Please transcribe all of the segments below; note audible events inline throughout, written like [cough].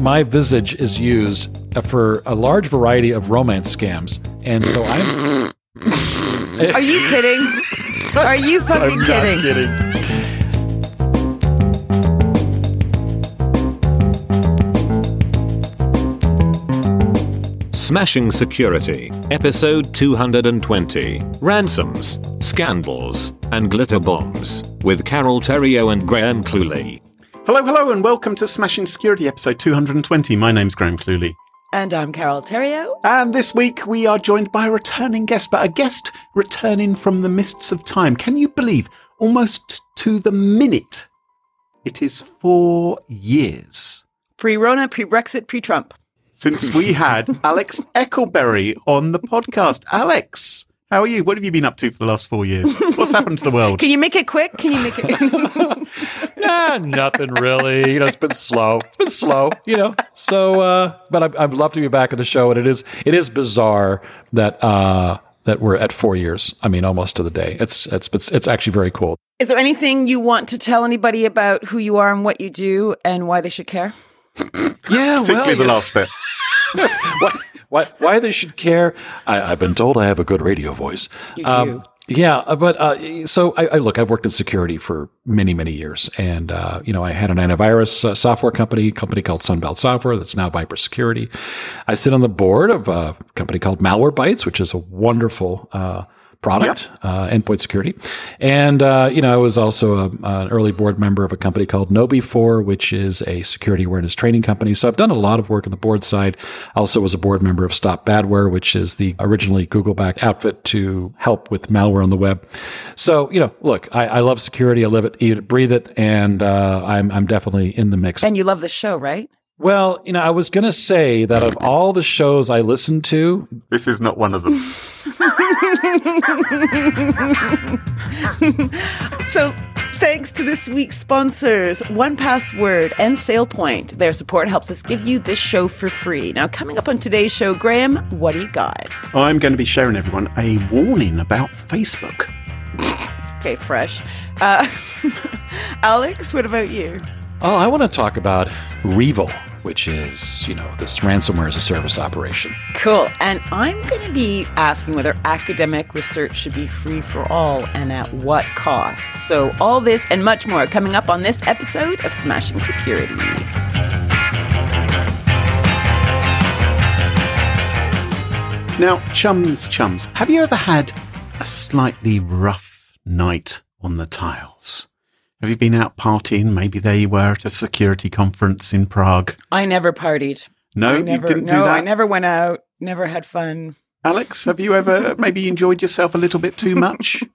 my visage is used uh, for a large variety of romance scams, and so I'm. [laughs] Are you kidding? Are you fucking I'm kidding? Not kidding. Smashing Security, Episode 220 Ransoms, Scandals, and Glitter Bombs, with Carole Theriault and Graham Cluley. Hello, hello, and welcome to Smashing Security episode 220. My name's Graham Cluley. And I'm Carole Theriault. And this week we are joined by a returning guest, but a guest returning from the mists of time. Can you believe? Almost to the minute. It is four years Pre Rona, pre Brexit, pre Trump. since we had [laughs] Alex Eckelberry on the podcast. Alex, how are you? What have you been up to for the last four years? What's happened to the world? Can you make it quick? Can you make it? [laughs] Nah, nothing really. You know, it's been slow. It's been slow. You know, so uh, but I, I'd love to be back on the show, and it is it is bizarre that uh, that we're at four years. I mean, almost to the day. It's it's it's, it's actually very cool. Is there anything you want to tell anybody about who you are and what you do and why they should care? [laughs] Yeah, Particularly the last bit. [laughs] why, why, why they should care? I, I've been told I have a good radio voice. You Um, do. Yeah, uh, but uh, so I, I look. I've worked in security for many, many years, and uh, you know, I had an antivirus uh, software company, a company called Sunbelt Software, that's now VIPRE Security. I sit on the board of a company called Malwarebytes, which is a wonderful. Product, uh, endpoint security. And, uh, you know, I was also a, an early board member of a company called KnowBe4, which is a security awareness training company. So I've done a lot of work on the board side. I also was a board member of Stop Badware, which is the originally Google back outfit to help with malware on the web. So, you know, look, I, I love security. I live it, eat it, breathe it. And, uh, I'm, I'm definitely in the mix. And you love the show, right? Well, you know, I was going to say that of all the shows I listen to, This is not one of them. [laughs] So, thanks to this week's sponsors, 1Password and SailPoint. Their support helps us give you this show for free. Now, coming up on today's show, Graham, what do you got? I'm going to be sharing everyone a warning about Facebook. Okay, fresh. Uh, [laughs] Alex, what about you? Oh, I want to talk about Revil, which is, you know, this ransomware as a service operation. Cool. And I'm going to be asking whether academic research should be free for all and at what cost. So, all this and much more coming up on this episode of Smashing Security. Now, chums, chums, have you ever had a slightly rough night on the tiles? Have you been out partying? Maybe there you were at a security conference in Prague. I never partied. No, I never, you didn't no, do that. I never went out, never had fun. Alex, have you ever [laughs] maybe enjoyed yourself a little bit too much? [laughs]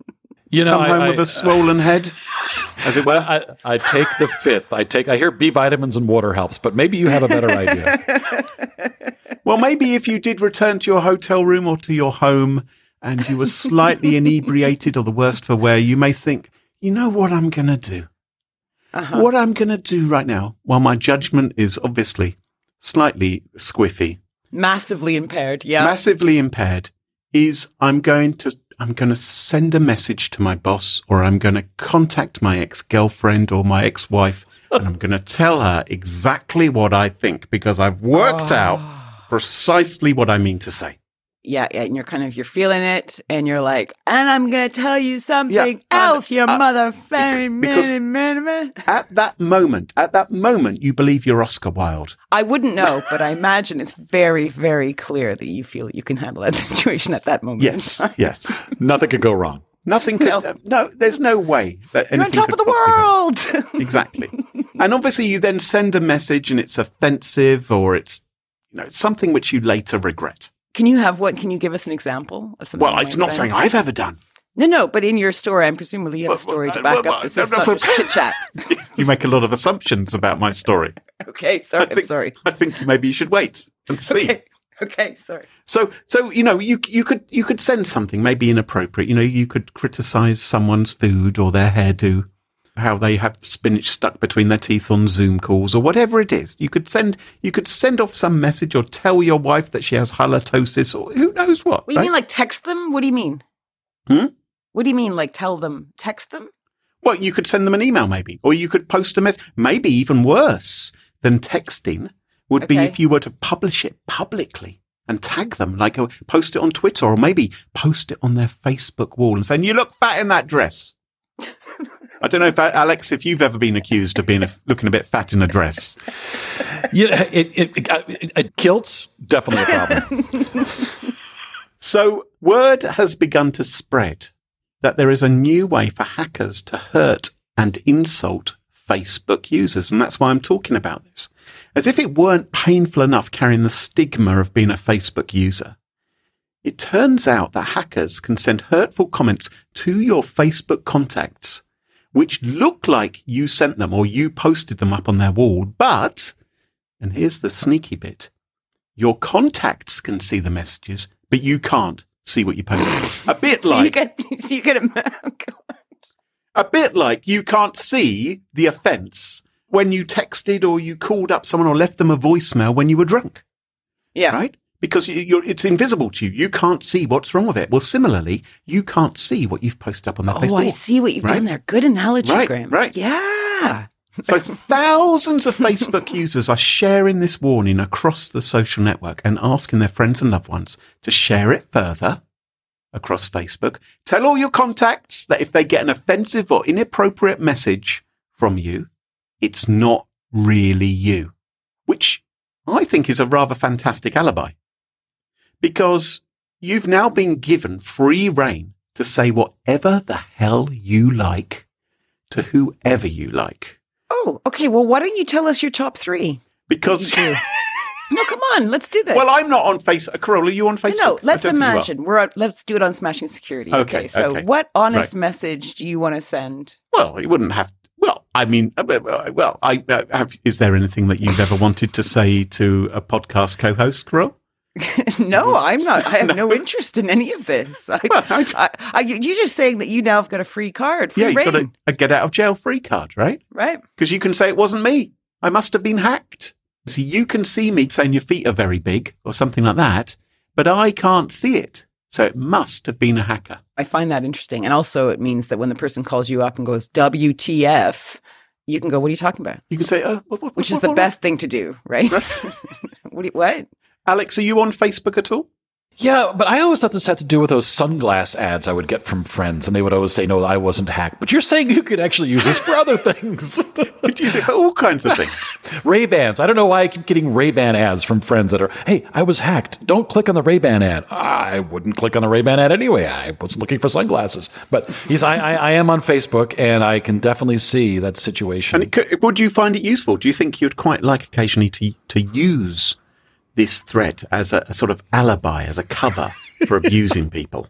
You know, Come home with a swollen head, [laughs] as it were. I, I take the fifth. I take. I hear B vitamins and water helps, but maybe you have a better idea. Well, maybe if you did return to your hotel room or to your home and you were slightly inebriated or the worst for wear, you may think, you know what I'm going to do? Uh-huh. What I'm going to do right now, while my judgment is obviously slightly squiffy, Massively impaired. Yeah. massively impaired, is I'm going to I'm going to send a message to my boss or I'm going to contact my ex-girlfriend or my ex-wife [laughs] and I'm going to tell her exactly what I think because I've worked out precisely what I mean to say. yeah, yeah. And you're kind of, you're feeling it and you're like, and I'm going to tell you something and, [laughs] else, you uh, mother because- At that moment, at that moment, you believe you're Oscar Wilde. I wouldn't know, but I imagine it's very, very clear that you feel you can handle that [laughs] situation at that moment. Yes, yes. Nothing could go wrong. Nothing could. No. No, there's no way that You're on top of the go- world. [laughs] Exactly. and obviously, you then send a message, and it's offensive, or it's you know something which you later regret. can you have one? Can you give us an example of something? Well, it's not say? something I've ever done. No, no, but in your story, I'm presumably you have a story to back Well, up. This well, is no, not no, just chit chat. [laughs] You make a lot of assumptions about my story. [laughs] Okay, sorry. I think, I'm sorry. I think maybe you should wait and see. Okay, [laughs] okay, sorry. So, so you know, you you could you could send something maybe inappropriate. You know, you could criticize someone's food or their hairdo, how they have spinach stuck between their teeth on Zoom calls or whatever it is. You could send you could send off some message or tell your wife that she has halitosis or who knows what. What do you right? mean, like text them? What do you mean? Hmm? What do you mean, like tell them, text them? Well, you could send them an email maybe, or you could post a message. Maybe even worse than texting. would be if you were to publish it publicly and tag them, like uh, post it on Twitter or maybe post it on their Facebook wall and saying, you look fat in that dress. [laughs] I don't know if, uh, Alex, if you've ever been accused of being a, looking a bit fat in a dress. [laughs] Yeah, it, it, it, it, it kilts definitely a problem. [laughs] So, word has begun to spread that there is a new way for hackers to hurt and insult Facebook users. And that's why I'm talking about this. As if it weren't painful enough carrying the stigma of being a Facebook user. It turns out that hackers can send hurtful comments to your Facebook contacts, which look like you sent them or you posted them up on their wall. But, and here's the sneaky bit, your contacts can see the messages, but you can't see what you posted. [laughs] A bit So you like get, [laughs] so you get a, a bit like you can't see the offence when you texted or you called up someone or left them a voicemail when you were drunk, yeah. right? Because you- you're, it's invisible to you. You can't see what's wrong with it. Well, similarly, you can't see what you've posted up on their Oh, Facebook. I see what you've Right? done there. Good analogy, Right, Graham. right. Yeah. So thousands of Facebook users are sharing this warning across the social network and asking their friends and loved ones to share it further across Facebook. Tell all your contacts that if they get an offensive or inappropriate message from you, it's not really you, which I think is a rather fantastic alibi because you've now been given free reign to say whatever the hell you like to whoever you like. Oh, okay. Well, why don't you tell us your top three? Because [laughs] No, come on. Let's do this. well, I'm not on Facebook. Carole, are you on Facebook? No, let's don't think you are. imagine we're on, let's do it on smashing security. Okay, So, okay. what honest Right. message do you want to send? Well, you wouldn't have. Well, I mean, uh, uh, well, I uh, have. Is there anything that you've ever wanted to say to a podcast co-host, Carole? [laughs] no, I'm not. I have [laughs] no, interest in any of this. I, [laughs] Well, I- I, you're just saying that you now have got a free card, free yeah, you've got a, a get out of jail free card, right? right? Because you can say it wasn't me. I must have been hacked. See, you can see me saying your feet are very big or something like that, but I can't see it. So it must have been a hacker. I find that interesting, and also it means that when the person calls you up and goes WTF, you can go, "What are you talking about?" You can say, oh, what, what, Which is what- the what- best thing to do, right? what? Do you, what? Alex, are you on Facebook at all? Yeah, but I always thought this had to do with those sunglass ads I would get from friends, and they would always say, "No, I wasn't hacked." But you're saying you could actually use this for [laughs] other things. Could use it for all kinds of things. [laughs] Ray Bans. I don't know why I keep getting Ray Ban ads from friends that are, "Hey, I was hacked. Don't click on the Ray Ban ad." I wouldn't click on the Ray Ban ad anyway. I was looking for sunglasses. But he's, I, I, I am on Facebook, and I can definitely see that situation. And could, would you find it useful? Do you think you'd quite like occasionally to to use this threat as a, a sort of alibi, as a cover for [laughs] abusing people?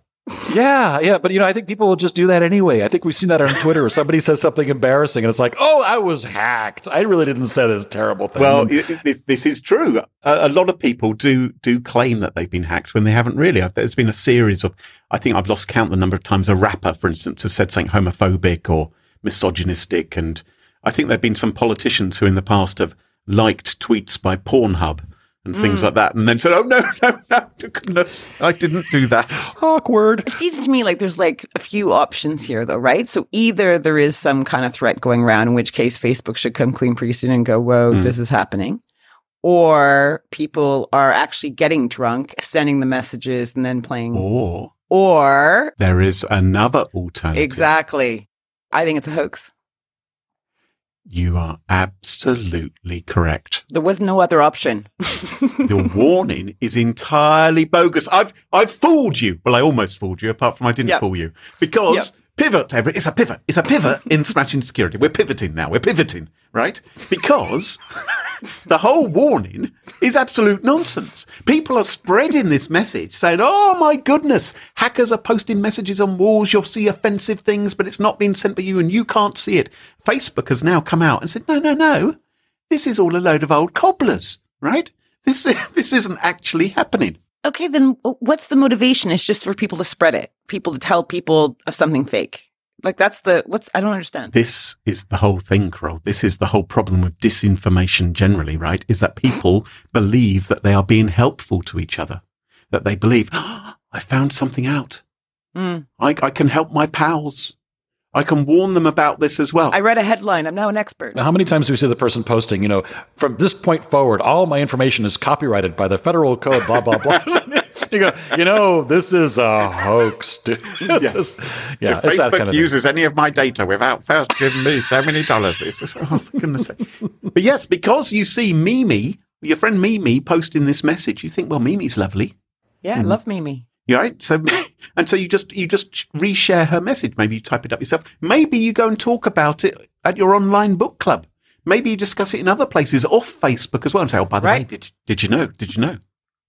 Yeah, yeah, but you know, I think people will just do that anyway. I think we've seen that on Twitter where somebody says something embarrassing and it's like, "Oh, I was hacked. I really didn't say this terrible thing." Well, this is true. A, a lot of people do do claim that they've been hacked when they haven't really. There's been a series of, I think I've lost count the number of times a rapper, for instance, has said something homophobic or misogynistic, and I think there've been some politicians who in the past have liked tweets by Pornhub and things like that, and then said, "Oh no, [laughs] no, no, no I didn't do that." awkward. It seems to me like there's like a few options here, though, right? So either there is some kind of threat going around, in which case Facebook should come clean pretty soon and go, "Whoa, Mm. this is happening," or people are actually getting drunk, sending the messages, and then playing, Or or there is another alternative. exactly. I think it's a hoax. You are absolutely correct. There was no other option. [laughs] The warning is entirely bogus. I've I've fooled you. Well, I almost fooled you, apart from I didn't Yep. fool you. Because pivot, Everett, it's a pivot. It's a pivot in smashing security. We're pivoting now. We're pivoting, right? Because [laughs] the whole warning is absolute nonsense. People are spreading this message saying, Oh my goodness, hackers are posting messages on walls. You'll see offensive things, but it's not being sent by you and you can't see it. Facebook has now come out and said, No, no, no. This is all a load of old cobblers, right? This, [laughs] this isn't actually happening. Okay, then what's the motivation? It's just for people to spread it, people to tell people of something fake. Like that's the what's I don't understand. This is the whole thing, Carole. This is the whole problem with disinformation generally, right? Is that people [gasps] believe that they are being helpful to each other. That they believe, "Ah, [gasps] I found something out. Mm. I, I can help my pals. I can warn them about this as well. I read a headline. I'm now an expert. Now, How many times do we see the person posting, you know, from this point forward, all my information is copyrighted by the federal code, blah, blah, blah. [laughs] you go, you know, this is a hoax. Dude. Yes. [laughs] yeah. if it's that Facebook kind of thing. uses any of my data without first giving me so many dollars, it's just, oh, for goodness sake. But yes, because you see Mimi, your friend Mimi posting this message, you think, well, Mimi's lovely. Yeah, I hmm. love Mimi. Right? So, [laughs] and so you just you just reshare her message. Maybe you type it up yourself. Maybe you go and talk about it at your online book club. Maybe you discuss it in other places off Facebook as well, and say, "Oh, by the way, did did you know? Did you know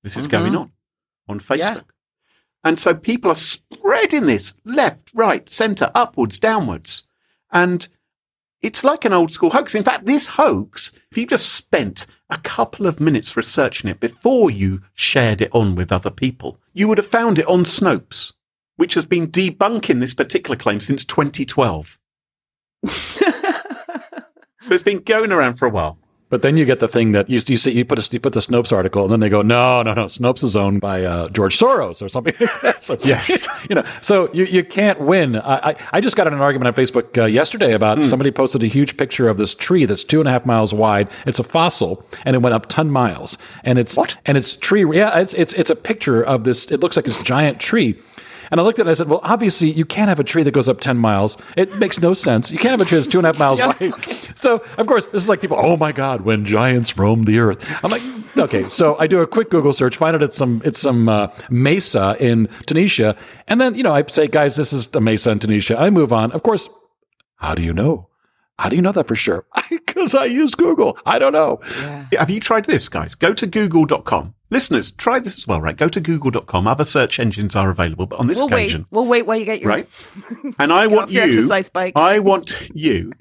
this is going Mhm. on on Facebook?" And so people are spreading this left, right, centre, upwards, downwards, and it's like an old school hoax. In fact, this hoax, if you just spent a couple of minutes researching it before you shared it on with other people, you would have found it on Snopes, which has been debunking this particular claim since 2012. [laughs] so it's been going around for a while. But then you get the thing that you, you see, you put a, you put the Snopes article, and then they go, no, no, no, Snopes is owned by uh, George Soros or something. [laughs] so, Yes. [laughs] you know, so you, you can't win. I, I, I just got in an argument on Facebook uh, yesterday about somebody posted a huge picture of this tree that's two and a half miles wide. It's a fossil, and it went up ten miles. And it's What? And it's tree. Yeah, it's it's it's a picture of this. It looks like this giant tree. And I looked at it and I said, well, obviously, you can't have a tree that goes up 10 miles. It makes no sense. You can't have a tree that's two and a half miles [laughs] wide. So, of course, this is like people, oh my God, when giants roam the earth. I'm like, okay. So I do a quick Google search, find out it's some, it's some uh, mesa in Tunisia. And then, you know, I say, guys, this is a mesa in Tunisia. I move on. Of course, how do you know? How do you know that for sure? [laughs] Because I used Google. I don't know. Yeah. Have you tried this, guys? Go to google.com. Listeners, try this as well, right? Go to google.com. Other search engines are available, but on this We'll wait. occasion, We'll wait while you get your right? [laughs] And I want you, exercise bike. I want you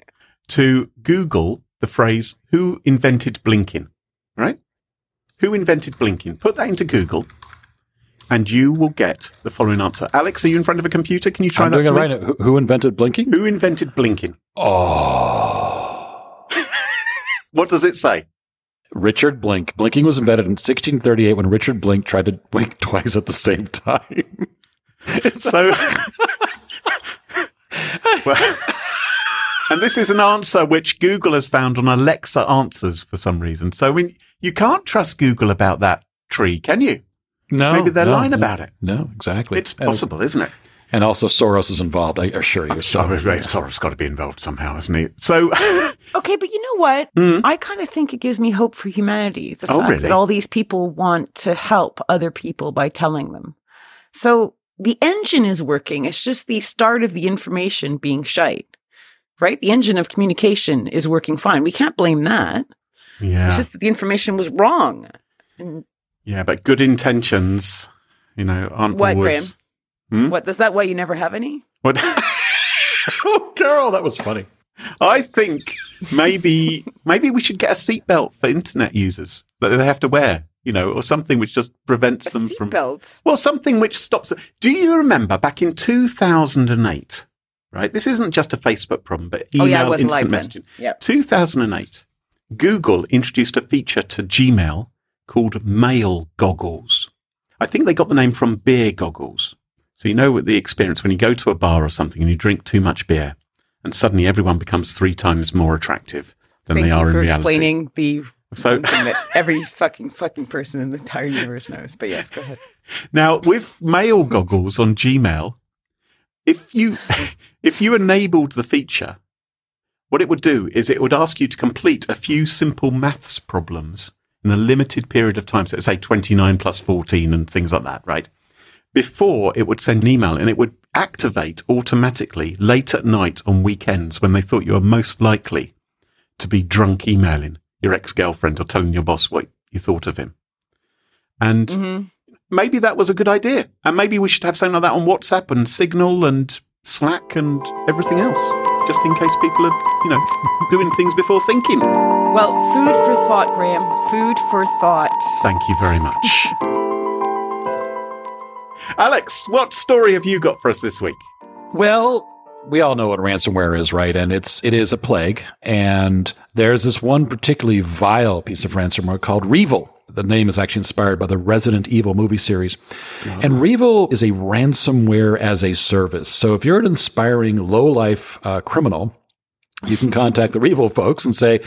to Google the phrase "Who invented blinking?" Right? Who invented blinking? Put that into Google, and you will get the following answer. Alex, are you in front of a computer? Can you try I'm that doing it for me? now. Who, who invented blinking? Who invented blinking? Oh. [laughs] What does it say? Richard Blink. Blinking was invented in 1638 when Richard Blink tried to blink [laughs] twice at the same time. [laughs] So, well, and this is an answer which Google has found on Alexa Answers for some reason. So, I mean, you can't trust Google about that tree, can you? No, Maybe they're no, lying no. about it. No, exactly. It's And- possible, isn't it? And, also Soros is involved. I assure you. So, Soros got to be involved somehow, hasn't he? So, [laughs] Okay, but you know what? Mm. I kind of think it gives me hope for humanity. The Oh, fact really? that all these people want to help other people by telling them. So the engine is working. It's just the start of the information being shite, right? The engine of communication is working fine. We can't blame that. Yeah. It's just that the information was wrong. And yeah, but good intentions, you know, aren't What, always. Hmm? does that? Why you never have any? What? [laughs] oh, Carole, that was funny. I think maybe maybe we should get a seatbelt for internet users that they have to wear, you know, or something which just prevents A them from. seatbelt. Well, something which stops. Do you remember back in 2008? Right, this isn't just a Facebook problem, but email Oh yeah, instant messaging. Yep. 2008, Google introduced a feature to Gmail called Mail Goggles. I think they got the name from beer goggles. So you know what the experience when you go to a bar or something and you drink too much beer, and suddenly everyone becomes three times more attractive than Thank they are in reality. explaining the So- that every fucking fucking person in the entire universe knows. But yes, go ahead. Now, with mail goggles on Gmail, if you [laughs] if you enabled the feature, what it would do is it would ask you to complete a few simple maths problems in a limited period of time. So, say twenty nine plus fourteen and things like that, right? Before it would send an email, and it would activate automatically late at night on weekends when they thought you were most likely to be drunk emailing your ex girlfriend or telling your boss what you thought of him. And hmm maybe that was a good idea. And maybe we should have something like that on WhatsApp and Signal and Slack and everything else, just in case people are, you know, [laughs] doing things before thinking. Well, food for thought, Graham. Food for thought. Thank you very much. Alex, what story have you got for us this week? Well, we all know what ransomware is, right? And it's it is a plague. And there's this one particularly vile piece of ransomware called Revil. The name is actually inspired by the Resident Evil movie series. And REvil is a ransomware as a service. So if you're an inspiring low life uh, criminal, you can contact the REvil folks and say,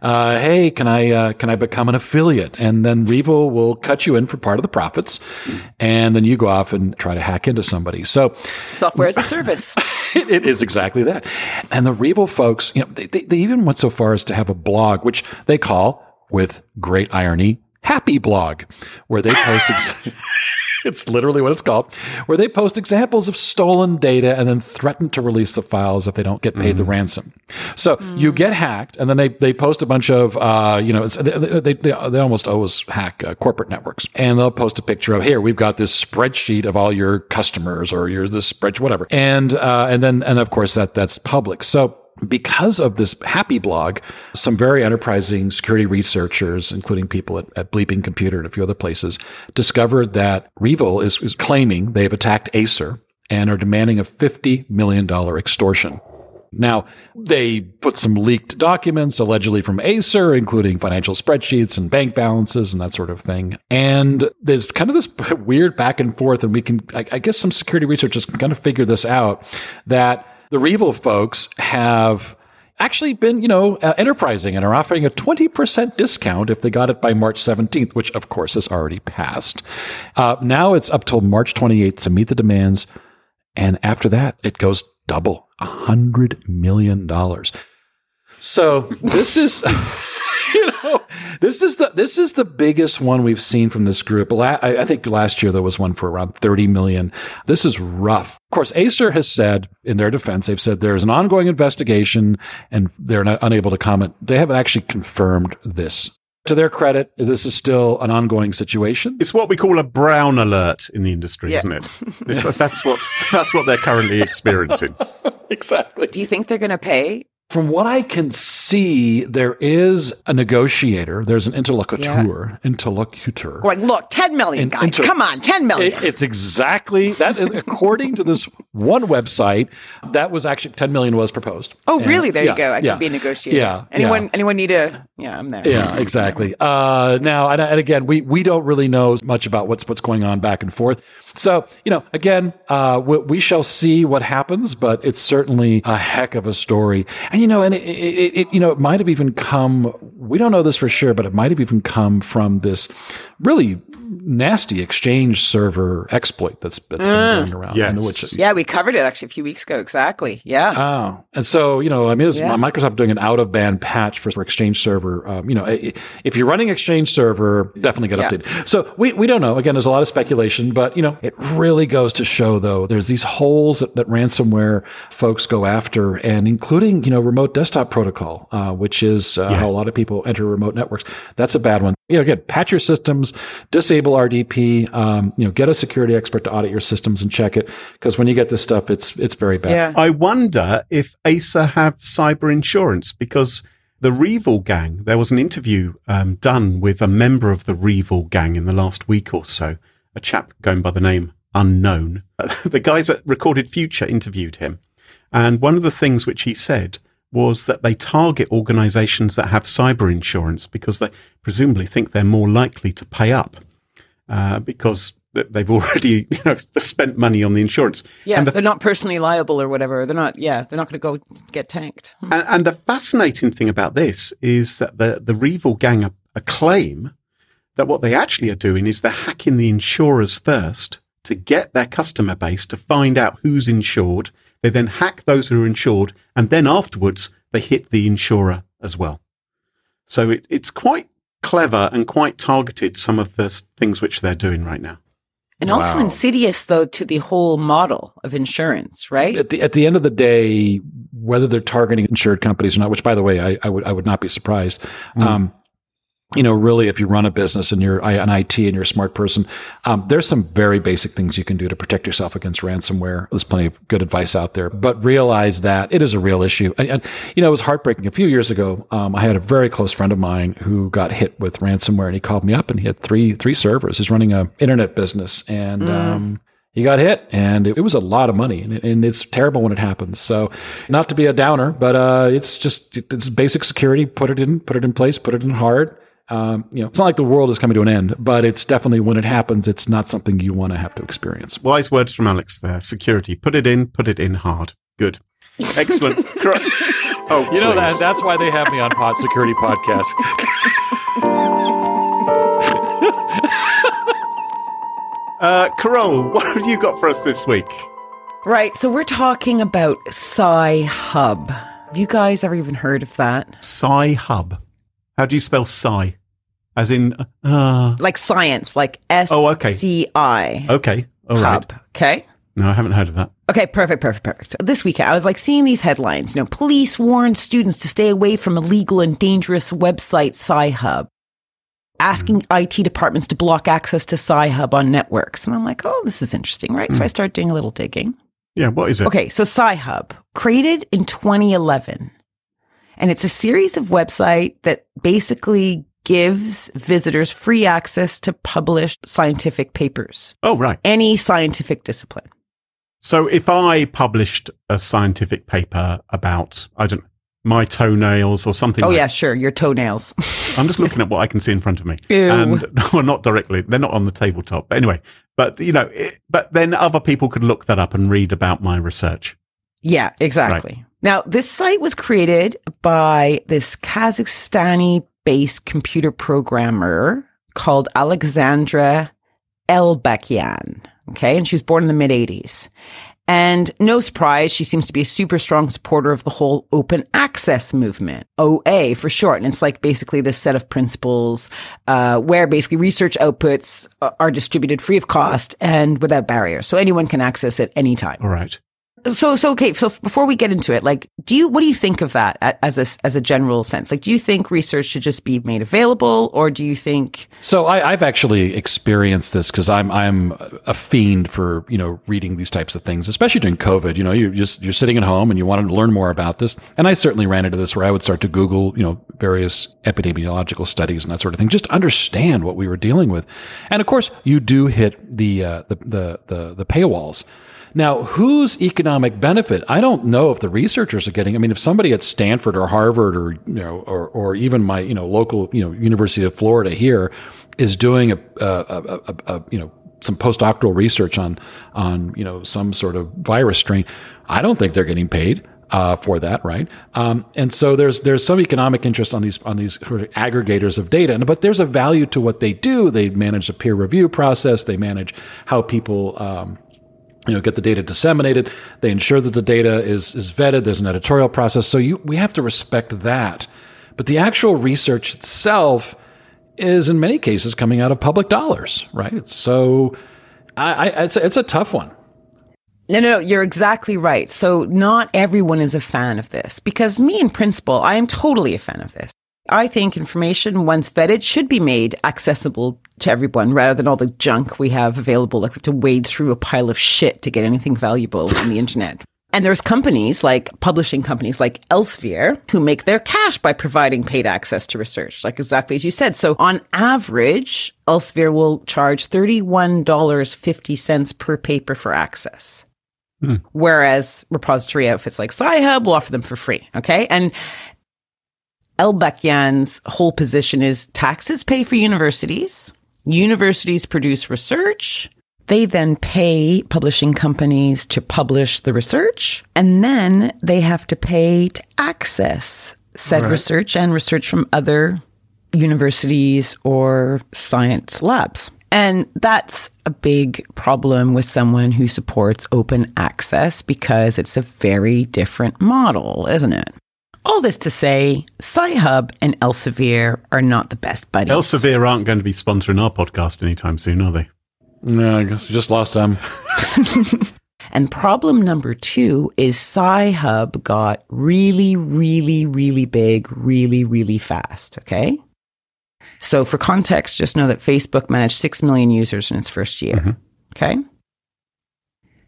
uh, "Hey, can I uh, can I become an affiliate?" And then REvil will cut you in for part of the profits, and then you go off and try to hack into somebody. So Software as a service. [laughs] it, is exactly that. And the REvil folks, you know, they, they, they even went so far as to have a blog, which they call, with great irony, Happy Blog, where they post. Ex- [laughs] it's literally what it's called, where they post examples of stolen data and then threaten to release the files if they don't get paid the ransom. So you get hacked, and then they, they post a bunch of, uh, you know, it's, they, they, they, they almost always hack uh, corporate networks, and they'll post a picture of here we've got this spreadsheet of all your customers or your this spreadsheet whatever, and uh, and then and of course that that's public. So because of this happy blog, some very enterprising security researchers, including people at, at Bleeping Computer and a few other places, discovered that REvil is, is claiming they've attacked Acer and are demanding a $50 million extortion. Now, they put some leaked documents allegedly from Acer, including financial spreadsheets and bank balances and that sort of thing. And there's kind of this [laughs] weird back and forth, and we can, I, I guess some security researchers can kind of figure this out that the REvil folks have actually been, you know, uh, enterprising and are offering a 20% discount if they got it by March 17th, which of course has already passed. Uh, now it's up till March 28th to meet the demands. And after that, it goes double a hundred million dollars. So this is, [laughs] you know, this is the this is the biggest one we've seen from this group. La- I, I think last year there was one for around thirty million. This is rough. Of course, Acer has said in their defense, they've said there is an ongoing investigation, and they're not unable to comment. They haven't actually confirmed this. To their credit, this is still an ongoing situation. It's what we call a brown alert in the industry, Yeah. isn't it? It's, that's what that's what they're currently [laughs] experiencing. exactly. Do you think they're going to pay? From what I can see, there is a negotiator. There's an interlocutor. Interlocutor. Going, look, 10 million, And- guys. to- Come on, 10 million. It- it's exactly that is according to this one website that was actually 10 million was proposed. oh, And- really? There yeah, you go. I yeah, could be a negotiator. Yeah. Anyone, yeah. anyone need a, yeah, I'm there. Yeah, exactly. Uh, now, and, and again, we, we don't really know much about what's what's going on back and forth. So, you know, again, uh, we, we shall see what happens, but it's certainly a heck of a story. You know, and it, it, it you know, it might have even come. We don't know this for sure, but it might have even come from this really nasty exchange server exploit that's that's been going around. Yes. Which, Yeah, we covered it actually a few weeks ago. Exactly. Yeah. Oh, and so you know, I mean, it's Yeah. Microsoft doing an out of band patch for, for Exchange Server. Um, you know, if you're running Exchange Server, definitely get Yeah. updated. So we we don't know. Again, there's a lot of speculation, but you know, it really goes to show though there's these holes that, that ransomware folks go after, and including you know remote desktop protocol, uh, which is uh, how a lot of people enter remote networks. That's a bad one. You know, again, patch your systems, disable RDP. Um, you know, get a security expert to audit your systems and check it because when you get this stuff, it's it's very bad. yeah. I wonder if Acer have cyber insurance because the Revil gang, there was an interview um, done with a member of the Revil gang in the last week or so, a chap going by the name Unknown. [laughs] the guys at Recorded Future interviewed him. And one of the things which he said was that they target organizations that have cyber insurance because they presumably think they're more likely to pay up uh, because they've already [laughs] you know, spent money on the insurance. Yeah. And the they're not personally liable or whatever. They're not, yeah, they're not going to go get tanked. Hmm. And, and the fascinating thing about this is that the, the Revil gang a claim that what they actually are doing is they're hacking the insurers first to get their customer base to find out who's insured. They then hack those who are insured, and then afterwards they hit the insurer as well. So it, it's quite clever and quite targeted, some of the things which they're doing right now. And also Wow. insidious, though, to the whole model of insurance, right? at the at the end of the day, whether they're targeting insured companies or not, which by the way, I, I would I would not be surprised. Um, you know, really, if you run a business and you're an IT and you're a smart person, um, there's some very basic things you can do to protect yourself against ransomware. There's plenty of good advice out there, but realize that it is a real issue. And, and you know, it was heartbreaking. A few years ago, um, I had a very close friend of mine who got hit with ransomware, and he called me up, and he had three three servers. He's running a internet business, and um, he got hit and it, was a lot of money and, and it's terrible when it happens so not to be a downer but uh, it's just it's basic security put it in put it in place put it in hard Um, you know, it's not like the world is coming to an end, but it's definitely when it happens, it's not something you want to have to experience. Wise words from Alex there. Security. Put it in, put it in hard. Good. Excellent. [laughs] Oh, You know please. that that's why they have me on Pod Security Podcast. [laughs] Uh, Carole, what have you got for us this week? Right. So we're talking about Sci Hub. Have you guys ever even heard of that? Sci Hub. How do you spell Sci? As in, uh, Like science, like S Oh, okay. C I okay. All right. Hub. Okay. No, I haven't heard of that. Okay, perfect, perfect, perfect. So this weekend, I was like seeing these headlines. You know, police warn students to stay away from illegal and dangerous website Sci-Hub, asking IT departments to block access to Sci-Hub on networks. And I'm like, oh, this is interesting, right? So I started doing a little digging. Yeah, what is it? Okay, so Sci-Hub, created in 2011. And it's a series of website that basically gives visitors free access to published scientific papers, Oh, right. any scientific discipline. So if I published a scientific paper about, I don't my toenails or something Oh like yeah, sure, your toenails. [laughs] I'm just looking at what I can see in front of me. Ew. And [laughs] well, not directly. They're not on the tabletop. But anyway, but you know, it, but then other people could look that up and read about my research. Yeah, exactly. Now, this site was created by this Kazakhstani based computer programmer called Alexandra Elbakyan. Okay. And she was born in the mid 80s. And no surprise, she seems to be a super strong supporter of the whole open access movement, OA for short. And it's like basically this set of principles uh, where basically research outputs uh, are distributed free of cost and without barriers. So anyone can access it anytime. All right. So, so okay. So, before we get into it, like, do you what do you think of that as a as a general sense? Like, do you think research should just be made available, or do you think? So I, I've actually experienced this because I'm I'm a fiend for you know reading these types of things, especially during COVID. You know, you're just you're sitting at home and you want to learn more about this. And I certainly ran into this where I would start to Google you know various epidemiological studies and that sort of thing, just to understand what we were dealing with. And of course, you do hit the uh, the, the the the paywalls. Now, whose economic benefit? I don't know if the researchers are getting. I mean, if somebody at Stanford or Harvard or you know, or or even my you know local you know University of Florida here is doing a, a, a, a, a you know some postdoctoral research on on you know some sort of virus strain, I don't think they're getting paid. Uh, for that, right? Um, and so there's there's some economic interest on these on these sort of aggregators of data, and, but there's a value to what they do. They manage the peer review process. They manage how people um, you know, get the data disseminated. They ensure that the data is is vetted. There's an editorial process. So you we have to respect that. But the actual research itself is in many cases coming out of public dollars, right? So I, I it's a, it's a tough one. No, no, no, you're exactly right. So not everyone is a fan of this because me in principle, I am totally a fan of this. I think information once vetted should be made accessible to everyone rather than all the junk we have available. Like we have to wade through a pile of shit to get anything valuable on the internet. And there's companies like publishing companies like Elsevier who make their cash by providing paid access to research, like exactly as you said. So on average, Elsevier will charge $31.50 per paper for access. Hmm. Whereas repository outfits like Sci-Hub will offer them for free. Okay. And Elbakyan's whole position is taxes pay for universities. Universities produce research. They then pay publishing companies to publish the research. And then they have to pay to access said research and research from other universities or science labs. And that's a big problem with someone who supports open access because it's a very different model, isn't it? All this to say, Sci-Hub and Elsevier are not the best buddies. Elsevier aren't going to be sponsoring our podcast anytime soon, are they? No, I guess we just lost them. [laughs] And problem number two is Sci-Hub got really, really, really big, really, really fast. Okay. So for context, just know that Facebook managed 6 million users in its first year. Mm-hmm. Okay.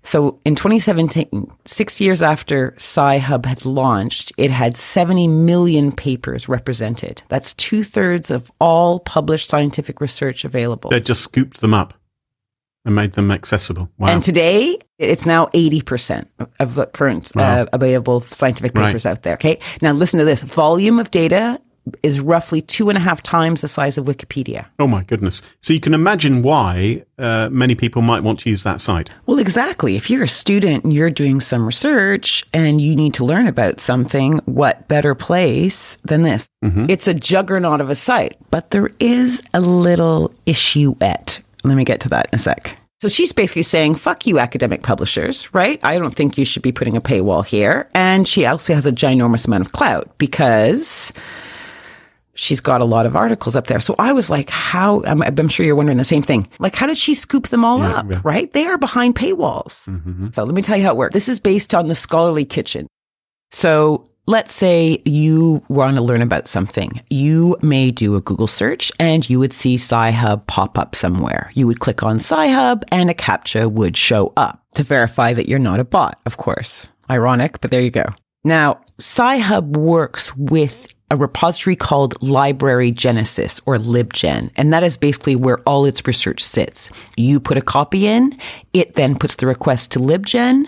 So in 2017, six years after Sci-Hub had launched, it had 70 million papers represented. That's two thirds of all published scientific research available. They just scooped them up and made them accessible. Wow. And today, it's now 80% of the current Wow. uh, available scientific Right. papers out there. Okay. Now, listen to this volume of data is roughly two and a half times the size of Wikipedia. Oh my goodness! So you can imagine why uh, many people might want to use that site. Well, exactly. If you're a student and you're doing some research and you need to learn about something, what better place than this? It's a juggernaut of a site, but there is a little issue at. Let me get to that in a sec. So she's basically saying, fuck you, academic publishers, right? I don't think you should be putting a paywall here. And she also has a ginormous amount of clout because she's got a lot of articles up there. So I was like, how, I'm, I'm sure you're wondering the same thing. Like, how did she scoop them all Yeah, up, yeah. right? They are behind paywalls. Mm-hmm. So let me tell you how it works. This is based on the scholarly kitchen. So let's say you want to learn about something. You may do a Google search and you would see Sci-Hub pop up somewhere. You would click on Sci-Hub and a CAPTCHA would show up to verify that you're not a bot, of course. Ironic, but there you go. Now, Sci-Hub works with a repository called Library Genesis or LibGen. And that is basically where all its research sits. You put a copy in, it then puts the request to LibGen.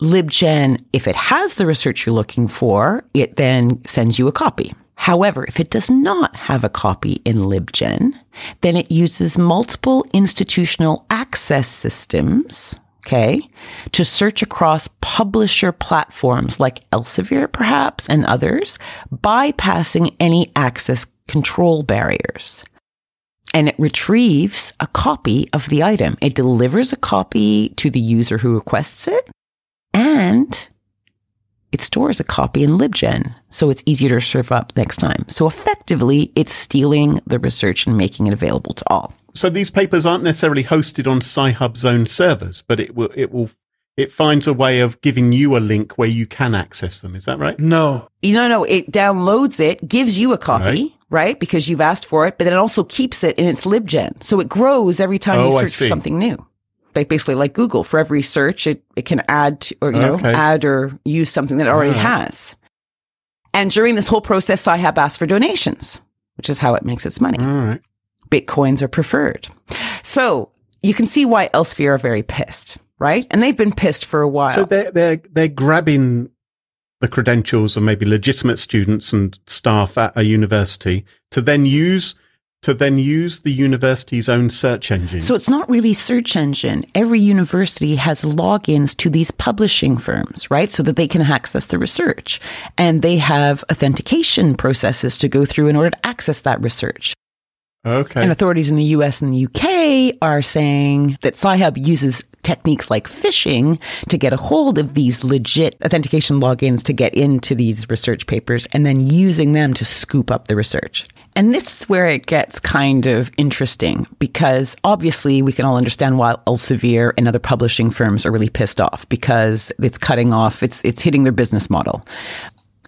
LibGen, if it has the research you're looking for, it then sends you a copy. However, if it does not have a copy in LibGen, then it uses multiple institutional access systems okay, to search across publisher platforms like Elsevier, perhaps, and others, bypassing any access control barriers. And it retrieves a copy of the item. It delivers a copy to the user who requests it, and it stores a copy in LibGen, so it's easier to serve up next time. So effectively, it's stealing the research and making it available to all. So these papers aren't necessarily hosted on Sci-Hub's own servers, but it will it will it finds a way of giving you a link where you can access them. Is that right? No. You know, no, it downloads it, gives you a copy, right? Because you've asked for it, but then it also keeps it in its libgen. So it grows every time Oh, you search for see. something new. Like basically like Google, for every search, it, it can add to, or, you know, add or use something that it already Alright. has. And during this whole process, SciHub asks for donations, which is how it makes its money. All right. Bitcoins are preferred. So you can see why Elsevier are very pissed, right? And they've been pissed for a while. So they're they're they're grabbing the credentials of maybe legitimate students and staff at a university to then use to then use the university's own search engine. So it's not really search engine. Every university has logins to these publishing firms, right? So that they can access the research. And they have authentication processes to go through in order to access that research. Okay. And authorities in the US and the UK are saying that Sci-Hub uses techniques like phishing to get a hold of these legit authentication logins to get into these research papers and then using them to scoop up the research. And this is where it gets kind of interesting because obviously we can all understand why Elsevier and other publishing firms are really pissed off because it's cutting off, it's, it's hitting their business model.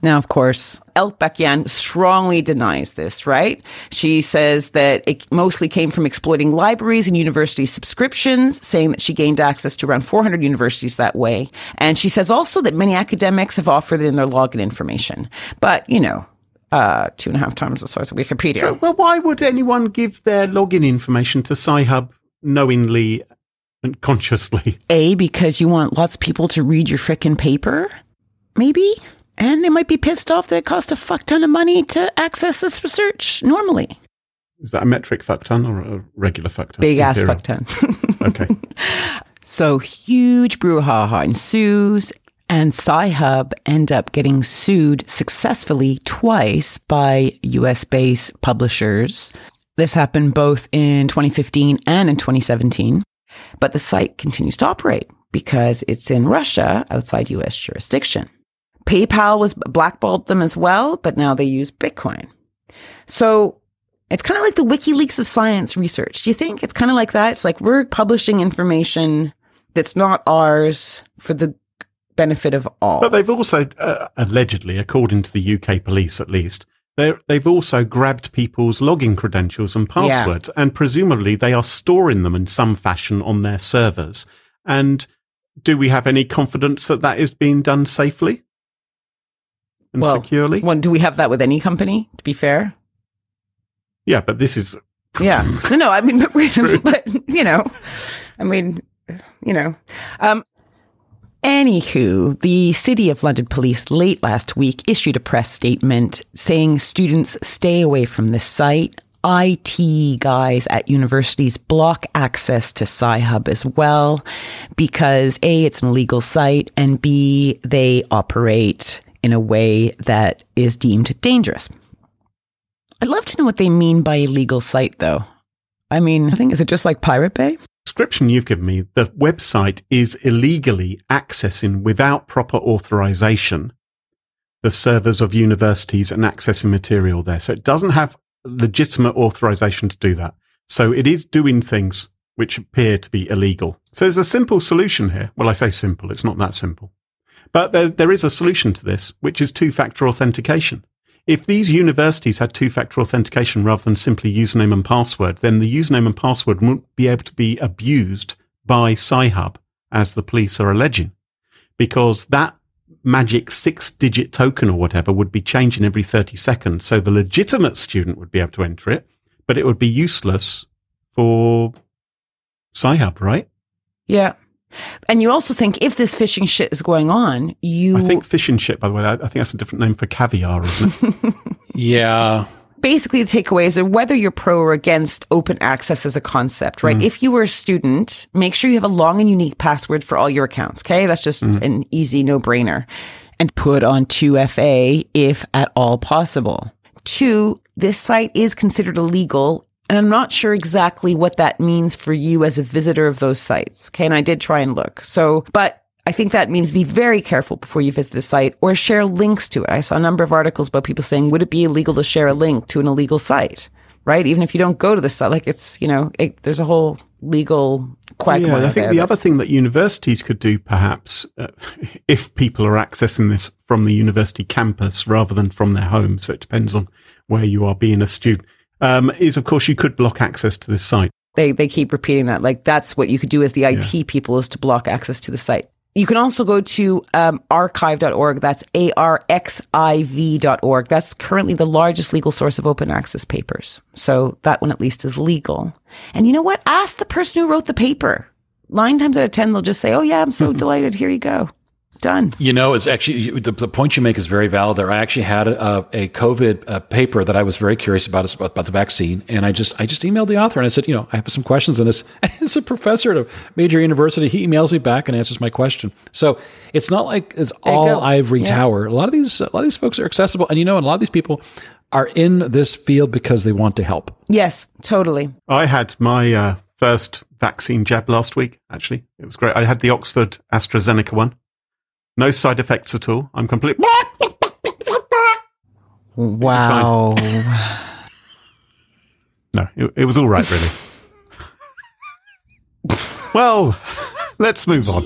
Now, of course, Elbakyan strongly denies this, right? She says that it mostly came from exploiting libraries and university subscriptions, saying that she gained access to around 400 universities that way. And she says also that many academics have offered in their login information. But, you know, uh, two and a half times the size of Wikipedia. So, well, why would anyone give their login information to Sci-Hub knowingly and consciously? A, because you want lots of people to read your frickin' paper, maybe? And they might be pissed off that it cost a fuck ton of money to access this research normally. Is that a metric fuck ton or a regular fuck ton? Big ass fuck ton. [laughs] Okay. [laughs] So huge brouhaha ensues, and Sci-Hub end up getting sued successfully twice by US-based publishers. This happened both in 2015 and in 2017, but the site continues to operate because it's in Russia outside US jurisdiction. PayPal was blackballed them as well, but now they use Bitcoin. So it's kind of like the WikiLeaks of science research. Do you think it's kind of like that? It's like we're publishing information that's not ours for the benefit of all. But they've also, uh, allegedly, according to the UK police at least, they've also grabbed people's login credentials and passwords, and presumably they are storing them in some fashion on their servers. And do we have any confidence that that is being done safely and Well, securely? Do we have that with any company? To be fair, yeah, but this is yeah. [laughs] No, no. I mean, but, but you know, I mean, you know, um, Anywho, the City of London Police late last week issued a press statement saying students stay away from this site. IT guys at universities block access to Sci-Hub as well because A, it's an illegal site, and B, they operate in a way that is deemed dangerous. I'd love to know what they mean by illegal site, though. I mean, I think, is it just like Pirate Bay? Description you've given me, the website is illegally accessing without proper authorization the servers of universities and accessing material there. So it doesn't have legitimate authorization to do that. So it is doing things which appear to be illegal. So there's a simple solution here. Well, I say simple. It's not that simple, but there, there is a solution to this, which is two factor authentication. If these universities had two factor authentication rather than simply username and password, then the username and password wouldn't be able to be abused by Sci-Hub, as the police are alleging, because that magic six digit token or whatever would be changing every 30 seconds. So the legitimate student would be able to enter it, but it would be useless for Sci-Hub, right? Yeah. And you also think if this phishing shit is going on, you. I think fishing shit, by the way, I, I think that's a different name for caviar, isn't it? [laughs] Yeah. basically the takeaways are whether you're pro or against open access as a concept, right? Mm. If you were a student, make sure you have a long and unique password for all your accounts. Okay. That's just mm. an easy no brainer and put on 2FA if at all possible. Two, this site is considered illegal. And I'm not sure exactly what that means for you as a visitor of those sites. Okay. And I did try and look. So, but I think that means be very careful before you visit the site or share links to it. I saw a number of articles about people saying, would it be illegal to share a link to an illegal site? Right? Even if you don't go to the site, like it's, you know, it, there's a whole legal quagmire. Yeah, I think there the other thing that universities could do, perhaps, uh, if people are accessing this from the university campus rather than from their home, so it depends on where you are being a student, um, is of course you could block access to this site. they they keep repeating that. Like that's what you could do as the IT people is to block access to the site. You can also go to um, arXiv.org. That's A R X I V.org. That's currently the largest legal source of open access papers. So that one at least is legal. And you know what? Ask the person who wrote the paper. Nine times out of 10, they'll just say, Oh, yeah, I'm so [laughs] delighted. Here you go. Done. You know, it's actually the, the point you make is very valid. There, I actually had a, a COVID uh paper that I was very curious about about about the vaccine, and I just I just emailed the author and I said, you know, I have some questions on this. [laughs] And it's a professor at a major university. He emails me back and answers my question. So it's not like it's you all ivory Yeah. tower. A lot of these a lot of these folks are accessible, and you know, and a lot of these people are in this field because they want to help. Yes, totally. I had my uh, first vaccine jab last week, actually. It was great. I had the Oxford AstraZeneca one. No side effects at all. I'm complete. Wow. No, it, it was all right, really. well, let's move on.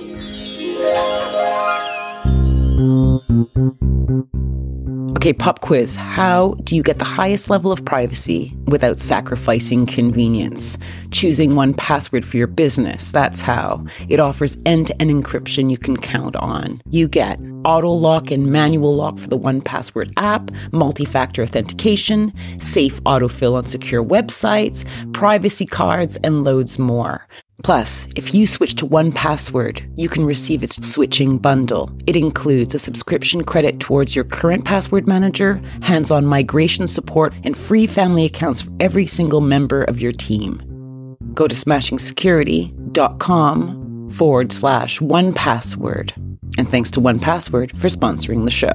Okay, pop quiz. How do you get the highest level of privacy without sacrificing convenience? Choosing 1Password for your business. That's how. It offers end to end encryption you can count on. You get auto lock and manual lock for the 1Password app, multi factor authentication, safe autofill on secure websites, privacy cards, and loads more. Plus, if you switch to 1Password, you can receive its switching bundle. It includes a subscription credit towards your current password manager, hands on migration support, and free family accounts for every single member of your team. Go to smashingsecurity.com forward slash 1Password. And thanks to 1Password for sponsoring the show.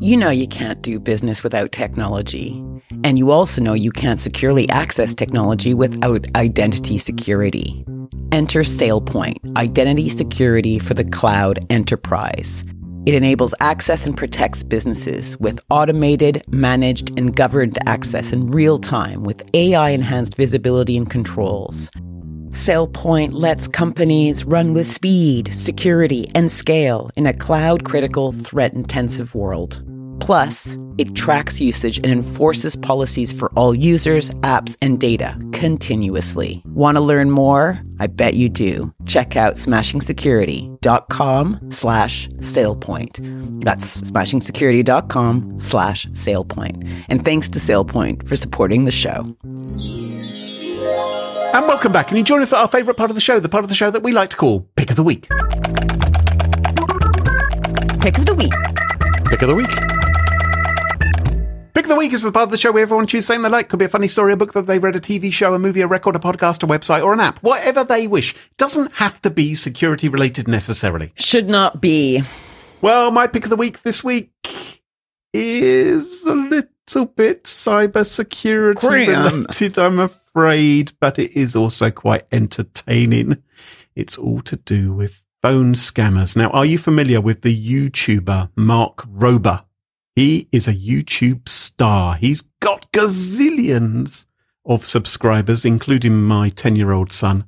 You know you can't do business without technology. And you also know you can't securely access technology without identity security. Enter SailPoint, identity security for the cloud enterprise. It enables access and protects businesses with automated, managed, and governed access in real time with AI enhanced visibility and controls. SailPoint lets companies run with speed, security, and scale in a cloud critical, threat intensive world. Plus, it tracks usage and enforces policies for all users, apps, and data continuously. Want to learn more? I bet you do. Check out smashingsecurity.com slash SailPoint. That's smashingsecurity.com slash SailPoint. And thanks to SailPoint for supporting the show. And welcome back. And you join us at our favourite part of the show, the part of the show that we like to call Pick of the Week. Pick of the week. Pick of the week. Pick of the Week is the part of the show where everyone chooses something they like. Could be a funny story, a book that they've read, a TV show, a movie, a record, a podcast, a website, or an app. Whatever they wish. Doesn't have to be security related necessarily. Should not be. Well, my pick of the week this week is a little bit cybersecurity related, I'm afraid, but it is also quite entertaining. It's all to do with phone scammers. Now, are you familiar with the YouTuber Mark Rober? He is a YouTube star. He's got gazillions of subscribers, including my 10 year old son.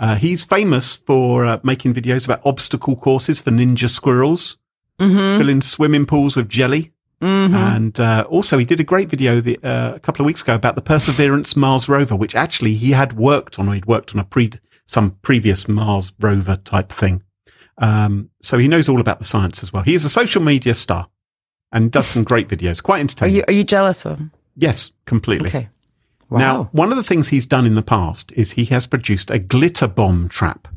Uh, he's famous for uh, making videos about obstacle courses for ninja squirrels, Mm-hmm. filling swimming pools with jelly. Mm-hmm. And uh, also, he did a great video the, uh, a couple of weeks ago about the Perseverance Mars rover, which actually he had worked on, or he'd worked on a pre some previous Mars rover type thing. Um, so he knows all about the science as well. He is a social media star and does some great videos, quite [laughs] Are entertaining. you are you jealous of him? yes, completely. Okay. Wow. Now, one of the things he's done in the past is he has produced a glitter bomb trap,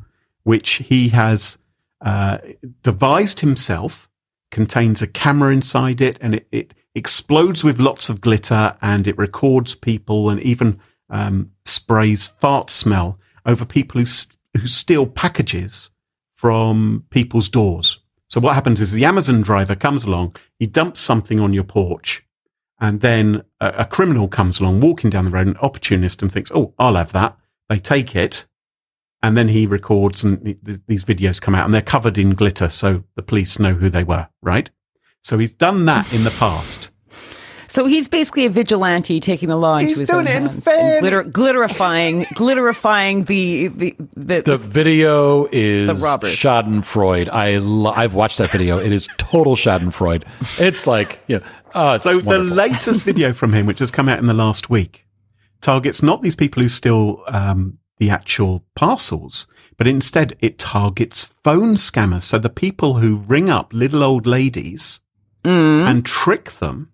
which he has uh, devised himself, contains a camera inside it, and it, it explodes with lots of glitter and it records people and even um, sprays fart smell over people who, who steal packages from people's doors. So what happens is the Amazon driver comes along, he dumps something on your porch, and then a, a criminal comes along walking down the road, an opportunist, and thinks, "Oh, I'll have that." They take it, and then he records, and th- th- these videos come out, and they're covered in glitter, so the police know who they were. Right? So he's done that in the past. So he's basically a vigilante taking the law into He's his doing own it in hands, fairly- glitter, glitterifying, [laughs] glitterifying the the the, The video is The robbers. Schadenfreude. I lo- I've watched that video. It is total Schadenfreude. It's like yeah. Oh, it's So the latest video from him, which has come out in the last week, targets not these people who steal um, the actual parcels, but instead it targets phone scammers. So the people who ring up little old ladies Mm. and trick them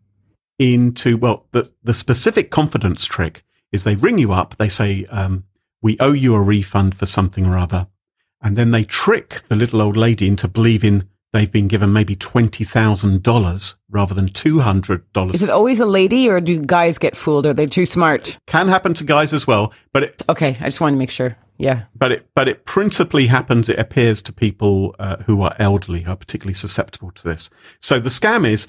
into well, the the specific confidence trick is they ring you up, they say um, we owe you a refund for something or other, and then they trick the little old lady into believing. They've been given maybe twenty thousand dollars rather than two hundred dollars Is it always a lady, or do guys get fooled? Are they too smart? can happen to guys as well, but it, Okay, I just wanted to make sure. Yeah. but it, but it principally happens, it appears to people uh, who are elderly, who are particularly susceptible to this. So the scam is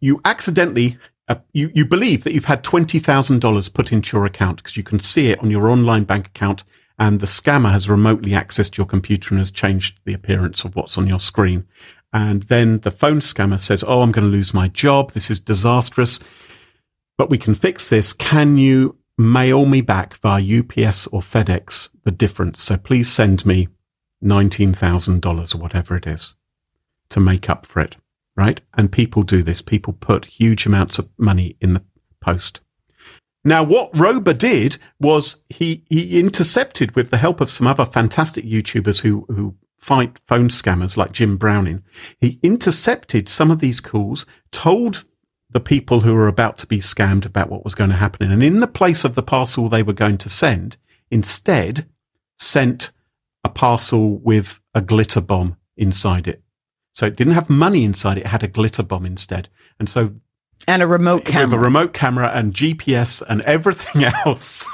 you accidentally, uh, you, you believe that you've had $20,000 put into your account because you can see it on your online bank account and the scammer has remotely accessed your computer and has changed the appearance of what's on your screen. And then the phone scammer says, Oh, I'm going to lose my job. This is disastrous but we can fix this. Can you mail me back via UPS or FedEx the difference? So please send me $19,000 or whatever it is to make up for it. Right. And people do this. People put huge amounts of money in the post. Now, what Rober did was he, he intercepted with the help of some other fantastic YouTubers who, who fight phone scammers like Jim Browning. He intercepted some of these calls, told the people who were about to be scammed about what was going to happen. And in the place of the parcel they were going to send, instead sent a parcel with a glitter bomb inside it. So it didn't have money inside it, it had a glitter bomb instead. And so And a remote camera. with a remote camera and GPS and everything [laughs] else,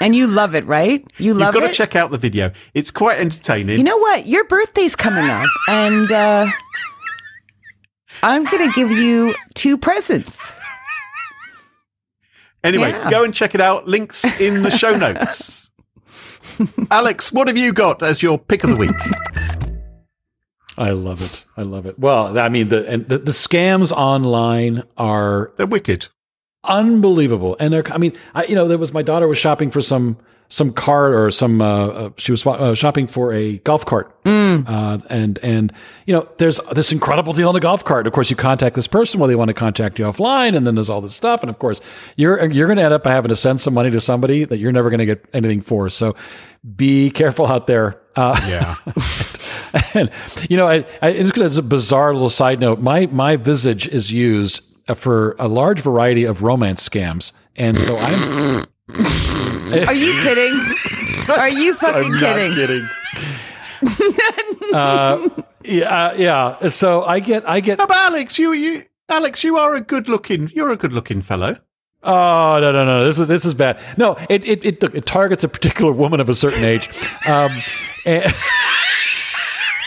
and you love it, right? You love it. you've got it. to check out the video. It's quite entertaining. You know what? Your birthday's coming up, and uh, I'm going to give you two presents. anyway, yeah. go and check it out. Links in the show [laughs] notes. Alex, what have you got as your pick of the week? I love it. I love it. Well, I mean, the and the, the scams online are They're wicked. unbelievable, and they're. I mean, I you know, there was my daughter was shopping for some some cart or some. Uh, uh, she was uh, shopping for a golf cart, uh, and and you know, there's this incredible deal on the golf cart. Of course, you contact this person, well, they want to contact you offline, and then there's all this stuff, and of course, you're you're going to end up having to send some money to somebody that you're never going to get anything for. So, be careful out there. Uh, Yeah. [laughs] and you know, I, I, it's, it's a bizarre little side note. My my visage is used for a large variety of romance scams, and so I'm Are you kidding? Are you [laughs] fucking I'm kidding? not kidding. [laughs] uh, yeah, yeah. So I get, I get. No, but Alex, you, you, Alex, you are a good looking. You're a good looking fellow. Oh no no no! This is this is bad. No, it it it, it targets a particular woman of a certain age. Um, [laughs] and-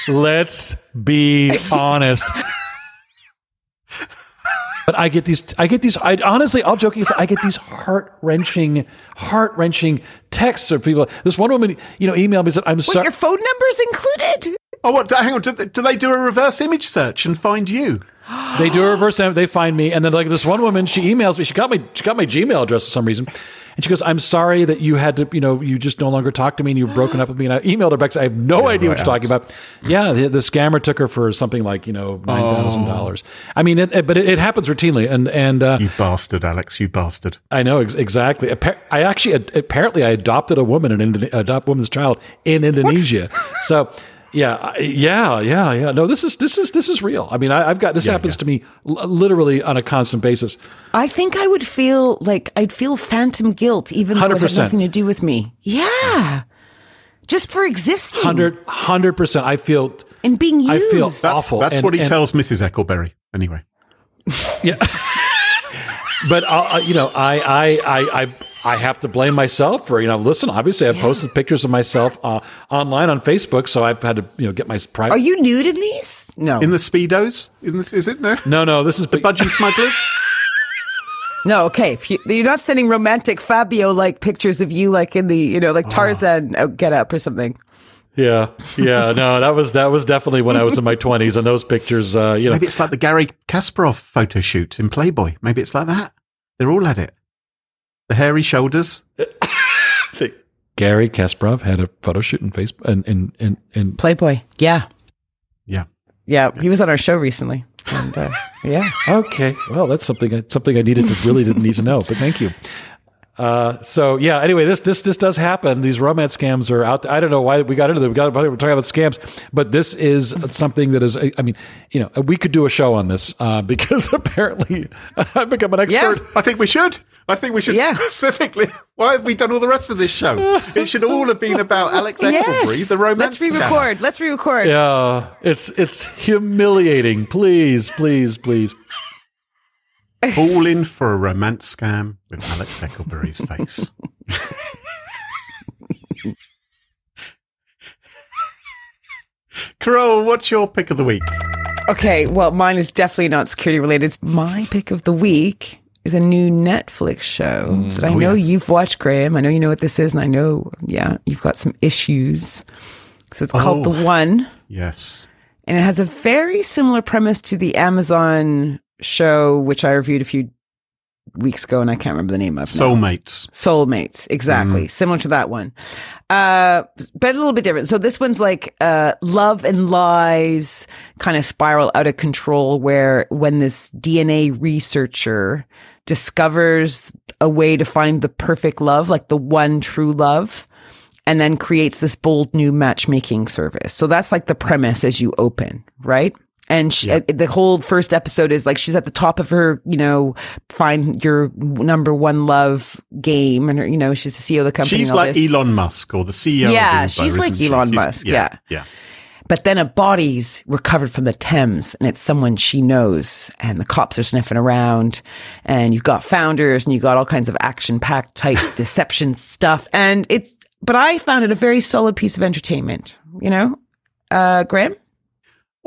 let's be honest. But I get these. I get these. I honestly, I'll joke. I get these heart wrenching, heart wrenching texts of people. This one woman, you know, emailed me said, "I'm sorry." your phone number is included? Oh, what? Hang on. Do they, do they do a reverse image search and find you? They do a reverse. They find me, and then like this one woman, she emails me. She got my she got my Gmail address for some reason, and she goes, "I'm sorry that you had to, you know, you just no longer talk to me, and you've broken up with me." And I emailed her back. I have no idea what you're talking about. Yeah, the, the scammer took her for something like you know nine thousand dollars. I mean, it, it- but it, it happens routinely, and and uh, You bastard, Alex. You bastard. I know ex- exactly. I actually apparently I adopted a woman and adopt woman's child in Indonesia. So. Yeah, yeah, yeah, yeah. No, this is this is this is real. I mean, I, I've got this happens to me l- literally on a constant basis. I think I would feel like I'd feel phantom guilt, even though it had nothing to do with me. Yeah. Just for existing 100 percent. I feel and being used. I feel That's, awful. that's and- what he and- tells Mrs. Eckelberry. Anyway. [laughs] Yeah, [laughs] but uh, uh, you know, I, I I I I have to blame myself for you know. Listen, obviously, I've posted pictures of myself uh, online on Facebook, so I've had to you know get my private. Are you nude in these? No. In the Speedos? In this, is it? No? no, no, this is big. Budgie smugglers? [laughs] no, okay. If you, you're not sending romantic Fabio like pictures of you like in the, you know, like Tarzan uh, get up or something. Yeah, yeah, no, that was that was definitely when I was in my twenties, and those pictures, uh, you know, Maybe it's like the Garry Kasparov photo shoot in Playboy. Maybe it's like that. They're all at it. The hairy shoulders. Garry Kasparov had a photo shoot in Facebook and in in, in Playboy. Yeah. Yeah. Yeah. He was on our show recently. And, uh, yeah. [laughs] Okay, well, that's something I- something I needed to really didn't need to know, but thank you. Uh, so yeah. Anyway, this this this does happen. These romance scams are out. I don't know why we got into them. We got we're talking about scams, but this is something that is. I mean, you know, we could do a show on this uh, [laughs] because apparently I've become an expert. I think we should. I think we should Yeah. specifically. Why have we done all the rest of this show? It should all have been about Alex [laughs] Eckelberry, the romance Let's re-record. Let's re-record. Yeah, it's it's humiliating. Please, please, please. Fall in for a romance scam with Alex Eckelberry's face. Carole, what's your pick of the week? Okay, well, mine is definitely not security related. My pick of the week is a new Netflix show mm. that I Oh, know yes. you've watched, Graham. I know you know what this is, and I know, yeah, you've got some issues. So it's called Oh. The One, Yes. and it has a very similar premise to the Amazon show, which I reviewed a few weeks ago, and I can't remember the name of. now. Soulmates. Soulmates, exactly. Similar to that one. Uh, but a little bit different. So this one's like, uh, love and lies kind of spiral out of control where when this DNA researcher discovers a way to find the perfect love, like the one true love, and then creates this bold new matchmaking service. So that's like the premise as you open, right? And she, uh, the whole first episode is like she's at the top of her, you know, find your number one love game, and her, you know, she's the CEO of the company. She's like this. Elon Musk or the CEO. Yeah, Uber, she's like she? Elon Musk, yeah. Yeah. But then a body's recovered from the Thames and it's someone she knows and the cops are sniffing around and you've got founders and you've got all kinds of action packed type [laughs] deception stuff. And it's, but I found it a very solid piece of entertainment, you know? Uh, Graham?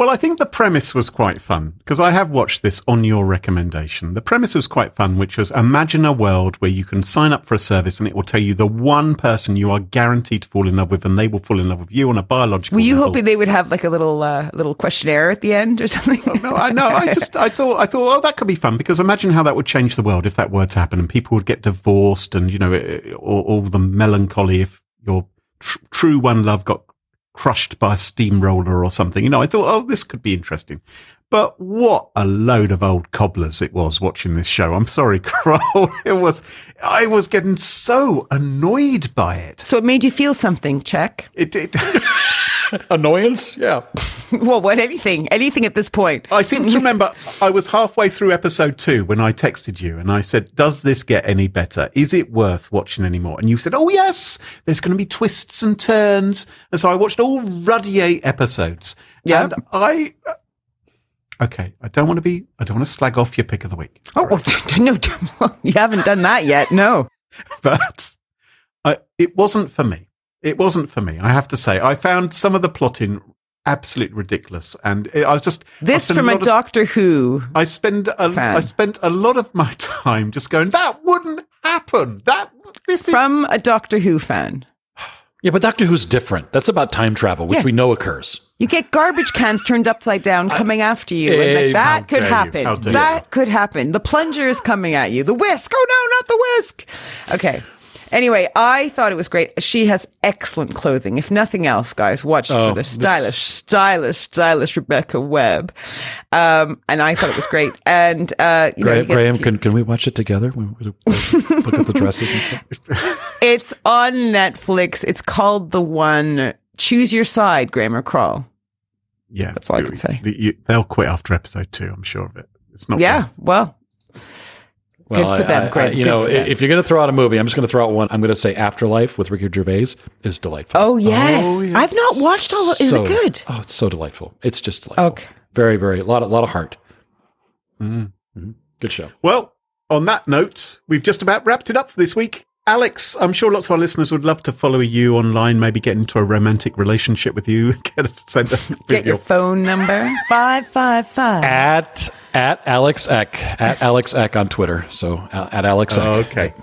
Well, I think the premise was quite fun because I have watched this on your recommendation. The premise was quite fun, which was imagine a world where you can sign up for a service and it will tell you the one person you are guaranteed to fall in love with and they will fall in love with you on a biological Were you level. hoping they would have like a little, uh, little questionnaire at the end or [laughs] something? No, I know. I [laughs] just, I thought, I thought, oh, that could be fun because imagine how that would change the world if that were to happen and people would get divorced and, you know, eh, all, all the melancholy if your tr- true one love got crushed by a steamroller or something. You know, I thought, oh, this could be interesting. But what a load of old cobblers it was watching this show. I'm sorry, [laughs] Carole. It was, I was getting so annoyed by it. so it made you feel something, check. It did. [laughs] [laughs] Annoyance? Yeah. [laughs] well, what anything, anything at this point. I seem to remember I was halfway through episode two when I texted you and I said, Does this get any better? Is it worth watching anymore? And you said, Oh, yes, there's going to be twists and turns. And so I watched all ruddy eight episodes. Yeah. And I. Uh, okay, I don't want to be, I don't want to slag off your pick of the week. Oh, well, [laughs] no, you haven't done that yet. No. but I, it wasn't for me. It wasn't for me. I have to say, I found some of the plotting absolutely ridiculous, and it, I was just This spent from a lot of- Doctor Who. I spend a, fan. I spent a lot of my [laughs] time just going. That wouldn't happen. That this is From a Doctor Who fan. Yeah, but Doctor Who's different. That's about time travel, which Yeah. we know occurs. You get garbage cans turned upside down coming after you. and like, that could happen. how dare That could happen. The plunger is coming at you. The whisk. Oh no, not the whisk. Okay. Anyway, I thought it was great. She has excellent clothing. If nothing else, guys, watch Oh, for the this- stylish, stylish, stylish Rebecca Webb. Um, and I thought it was great. And uh, you know, Graham, you Graham can, can we watch it together? Look at the dresses and stuff. [laughs] it's on Netflix. It's called the one Choose Your Side, Grammar Crawl. yeah. That's all I can say. you- they'll quit after episode two. I'm sure of it. It's not. Yeah, worth- well, Well, for them, I- I- you good know, for them. if you're going to throw out a movie, I'm just going to throw out one. I'm going to say Afterlife with Ricky Gervais is delightful. oh yes. Oh, yes. I've not watched all of Is So- it good? Oh, it's so delightful. It's just delightful. Okay. Very, very, a lot, a lot of heart. Mm. Good show. Well, on that note, we've just about wrapped it up for this week. Alex, I'm sure lots of our listeners would love to follow you online, maybe get into a romantic relationship with you. [laughs] Get a, send a Get your phone number. Five five five. At at Alex Eck at Alex Eck on Twitter. So uh, at Alex Eck. Oh, okay.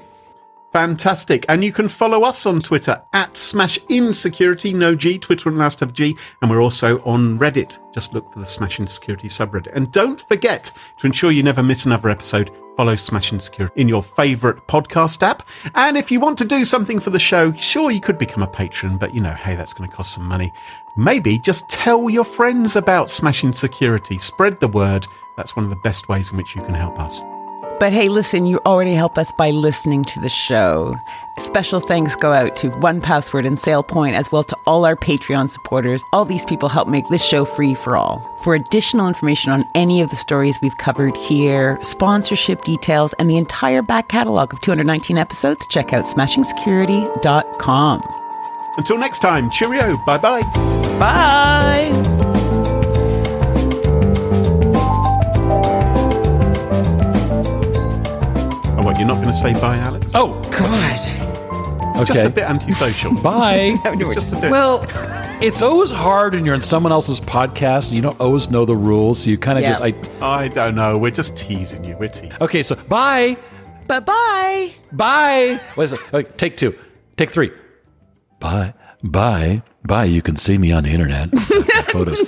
Fantastic. And you can follow us on Twitter at Smash Insecurity, no G, Twitter and last have G. And we're also on Reddit. Just look for the Smashing Security subreddit. And don't forget to ensure you never miss another episode, follow Smashing Security in your favorite podcast app. And if you want to do something for the show, sure, you could become a patron, but you know, hey, that's going to cost some money. Maybe just tell your friends about Smashing Security. Spread the word. That's one of the best ways in which you can help us. But hey, listen, you already help us by listening to the show. Special thanks go out to 1Password and SailPoint, as well to all our Patreon supporters. All these people help make this show free for all. For additional information on any of the stories we've covered here, sponsorship details, and the entire back catalog of 219 episodes, check out smashingsecurity.com. Until next time, cheerio. Bye bye. Bye! Oh, what, you're not going to say bye, Alex? Oh, God. It's just okay. a bit antisocial. [laughs] bye. [laughs] it's just a bit. Well, [laughs] it's always hard when you're in someone else's podcast and you don't always know the rules. So you kind of Yeah. just, I, I don't know. We're just teasing you. We're teasing. okay, so bye, Bye bye. bye. What is it? Okay, take two, take three. Bye, bye, bye. You can see me on the internet. Photos.